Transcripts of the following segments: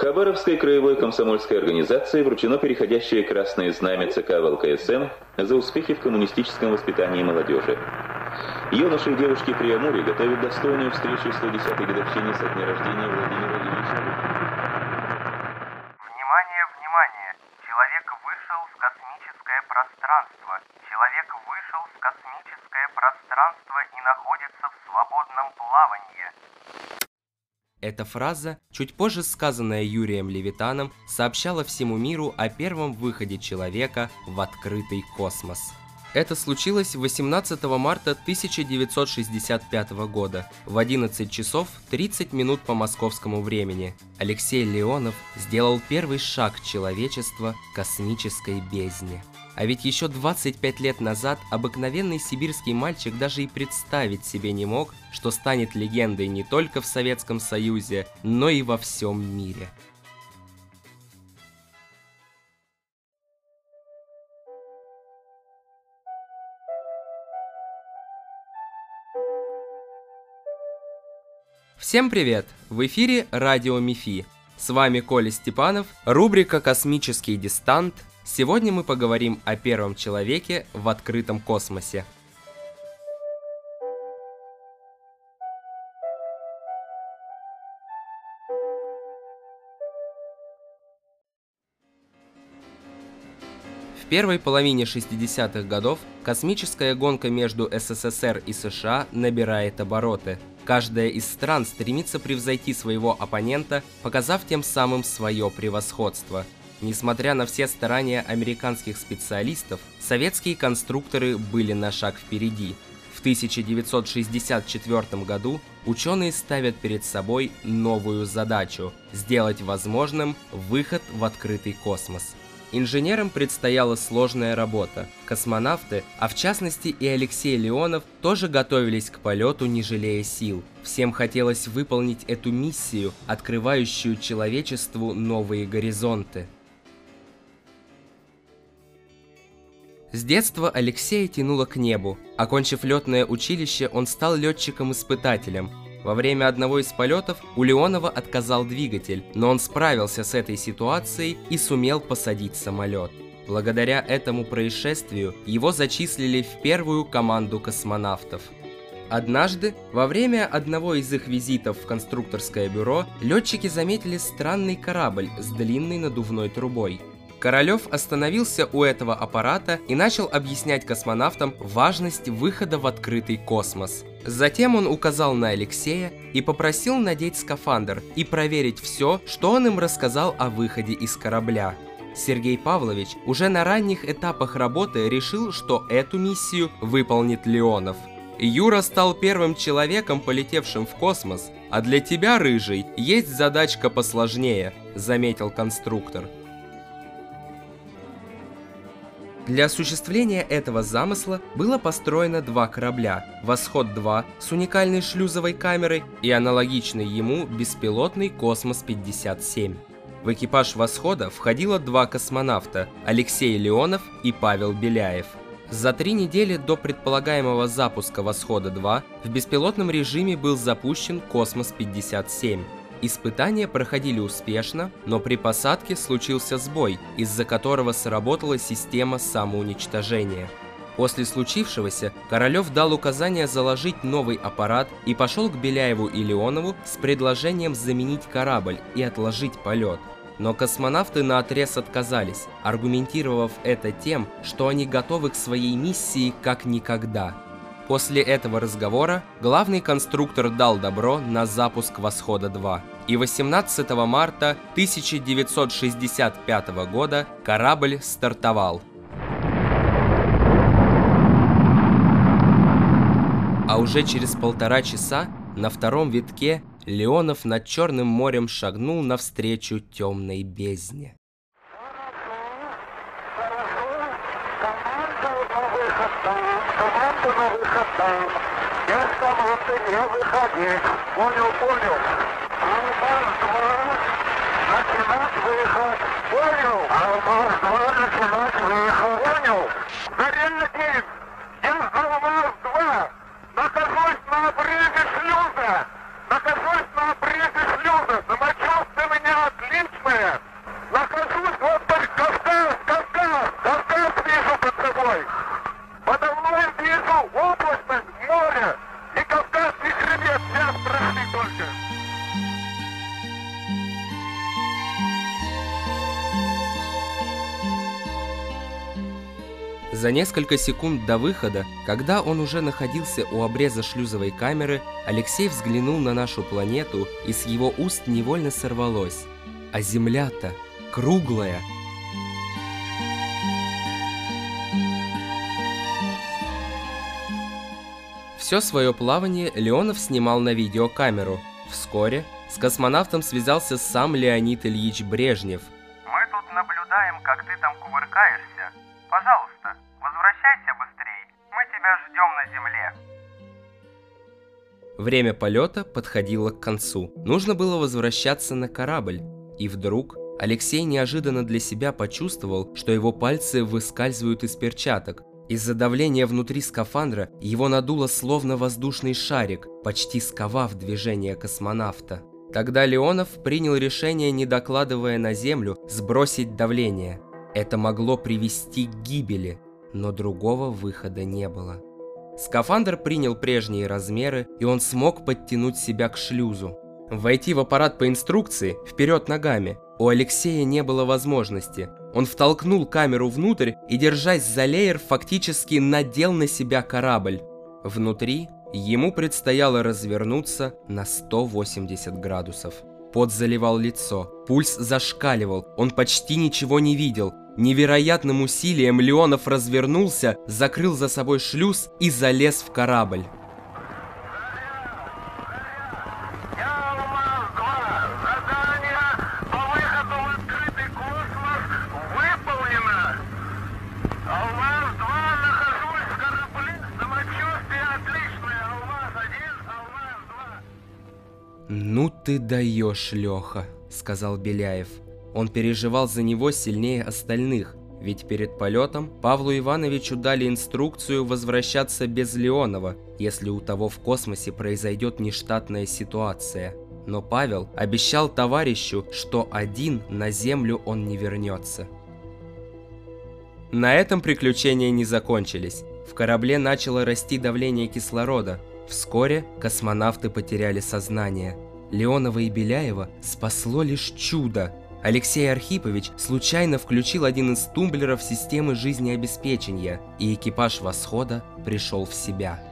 Хабаровской краевой комсомольской организации вручено переходящее красное знамя ЦК ВЛКСМ за успехи в коммунистическом воспитании молодежи. Юноши и девушки при Амуре готовят достойную встречу 110-й годовщине со дня рождения Владимира Ильича. Внимание, внимание! Человек вышел в космическое пространство. Человек вышел в космическое пространство и находится в свободном плавании. Эта фраза, чуть позже сказанная Юрием Левитаном, сообщала всему миру о первом выходе человека в открытый космос. Это случилось 18 марта 1965 года в 11 часов 30 минут по московскому времени. Алексей Леонов сделал первый шаг человечества к космической бездне. А ведь еще 25 лет назад обыкновенный сибирский мальчик даже и представить себе не мог, что станет легендой не только в Советском Союзе, но и во всем мире. Всем привет! В эфире Радио Мифи. С вами Коля Степанов, рубрика «Космический дистант». Сегодня мы поговорим о первом человеке в открытом космосе. В первой половине 60-х годов космическая гонка между СССР и США набирает обороты – Каждая из стран стремится превзойти своего оппонента, показав тем самым свое превосходство. Несмотря на все старания американских специалистов, советские конструкторы были на шаг впереди. В 1964 году ученые ставят перед собой новую задачу – сделать возможным выход в открытый космос. Инженерам предстояла сложная работа. Космонавты, а в частности и Алексей Леонов, тоже готовились к полету, не жалея сил. Всем хотелось выполнить эту миссию, открывающую человечеству новые горизонты. С детства Алексея тянуло к небу. Окончив летное училище, он стал летчиком-испытателем. Во время одного из полетов у Леонова отказал двигатель, но он справился с этой ситуацией и сумел посадить самолет. Благодаря этому происшествию его зачислили в первую команду космонавтов. Однажды, во время одного из их визитов в конструкторское бюро, летчики заметили странный корабль с длинной надувной трубой. Королев остановился у этого аппарата и начал объяснять космонавтам важность выхода в открытый космос. Затем он указал на Алексея и попросил надеть скафандр и проверить все, что он им рассказал о выходе из корабля. Сергей Павлович уже на ранних этапах работы решил, что эту миссию выполнит Леонов. Юра стал первым человеком, полетевшим в космос, а для тебя, Рыжий, есть задачка посложнее, заметил конструктор. Для осуществления этого замысла было построено два корабля «Восход-2» с уникальной шлюзовой камерой и аналогичный ему беспилотный «Космос-57». В экипаж «Восхода» входило два космонавта – Алексей Леонов и Павел Беляев. За три недели до предполагаемого запуска «Восхода-2» в беспилотном режиме был запущен «Космос-57». Испытания проходили успешно, но при посадке случился сбой, из-за которого сработала система самоуничтожения. После случившегося Королев дал указание заложить новый аппарат и пошел к Беляеву и Леонову с предложением заменить корабль и отложить полет. Но космонавты на отрез отказались, аргументировав это тем, что они готовы к своей миссии как никогда – После этого разговора главный конструктор дал добро на запуск «Восхода-2». И 18 марта 1965 года корабль стартовал. А уже через полтора часа на втором витке Леонов над Черным морем шагнул навстречу темной бездне. команду на выход там. Я с команды не выходить. Понял, понял. Алмаз-2, начинать выход. Понял? Алмаз-2, начинать выход. Понял? Зарядин, я За несколько секунд до выхода, когда он уже находился у обреза шлюзовой камеры, Алексей взглянул на нашу планету, и с его уст невольно сорвалось. А Земля-то круглая. Все свое плавание Леонов снимал на видеокамеру. Вскоре с космонавтом связался сам Леонид Ильич Брежнев. Мы тут наблюдаем, как ты там Время полета подходило к концу. Нужно было возвращаться на корабль. И вдруг Алексей неожиданно для себя почувствовал, что его пальцы выскальзывают из перчаток. Из-за давления внутри скафандра его надуло словно воздушный шарик, почти сковав движение космонавта. Тогда Леонов принял решение, не докладывая на Землю, сбросить давление. Это могло привести к гибели, но другого выхода не было. Скафандр принял прежние размеры, и он смог подтянуть себя к шлюзу. Войти в аппарат по инструкции, вперед ногами, у Алексея не было возможности. Он втолкнул камеру внутрь и, держась за леер, фактически надел на себя корабль. Внутри ему предстояло развернуться на 180 градусов. Пот заливал лицо, пульс зашкаливал, он почти ничего не видел. Невероятным усилием Леонов развернулся, закрыл за собой шлюз и залез в корабль. Ялмаз-2. Задание по выходу в открытый космос выполнено. Алмаз-2, нахожусь в корабле. Самочувствие отличное. Алмаз-1, Алмаз-2. «Ну ты даешь, Леха», — сказал Беляев. Он переживал за него сильнее остальных, ведь перед полетом Павлу Ивановичу дали инструкцию возвращаться без Леонова, если у того в космосе произойдет нештатная ситуация. Но Павел обещал товарищу, что один на Землю он не вернется. На этом приключения не закончились. В корабле начало расти давление кислорода. Вскоре космонавты потеряли сознание. Леонова и Беляева спасло лишь чудо. Алексей Архипович случайно включил один из тумблеров системы жизнеобеспечения, и экипаж «Восхода» пришел в себя.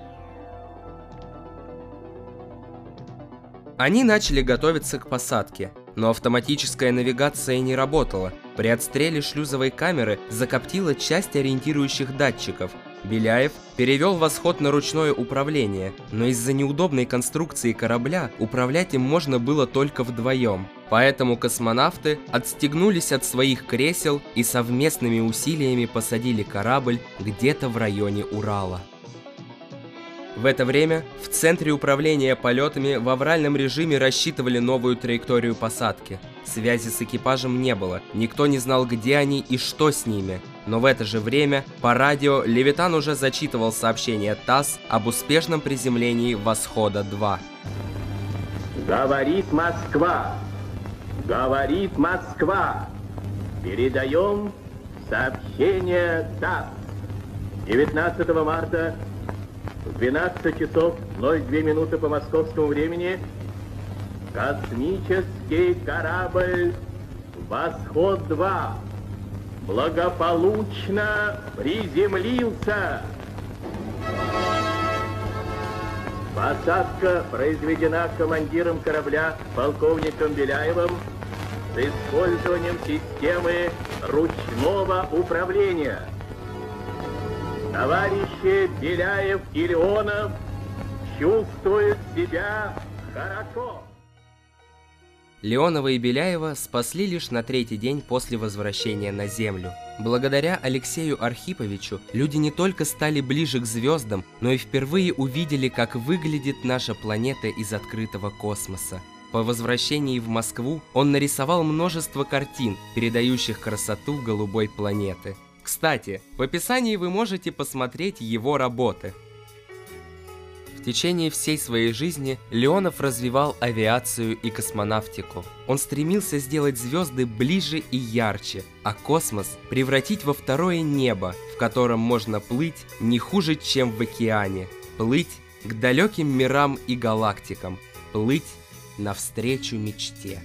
Они начали готовиться к посадке, но автоматическая навигация не работала. При отстреле шлюзовой камеры закоптила часть ориентирующих датчиков. Беляев перевел восход на ручное управление, но из-за неудобной конструкции корабля управлять им можно было только вдвоем. Поэтому космонавты отстегнулись от своих кресел и совместными усилиями посадили корабль где-то в районе Урала. В это время в центре управления полетами в авральном режиме рассчитывали новую траекторию посадки. Связи с экипажем не было, никто не знал, где они и что с ними. Но в это же время по радио Левитан уже зачитывал сообщение ТАСС об успешном приземлении «Восхода-2». Говорит Москва. Говорит Москва. Передаем сообщение ТАСС. 19 марта в 12 часов 02 минуты по московскому времени космический корабль «Восход-2» благополучно приземлился. Посадка произведена командиром корабля полковником Беляевым с использованием системы ручного управления. Товарищи Беляев и Леонов чувствуют себя хорошо. Леонова и Беляева спасли лишь на третий день после возвращения на Землю. Благодаря Алексею Архиповичу люди не только стали ближе к звездам, но и впервые увидели, как выглядит наша планета из открытого космоса. По возвращении в Москву он нарисовал множество картин, передающих красоту голубой планеты. Кстати, в описании вы можете посмотреть его работы. Течение всей своей жизни Леонов развивал авиацию и космонавтику. Он стремился сделать звезды ближе и ярче, а космос превратить во второе небо, в котором можно плыть не хуже, чем в океане. Плыть к далеким мирам и галактикам. Плыть навстречу мечте.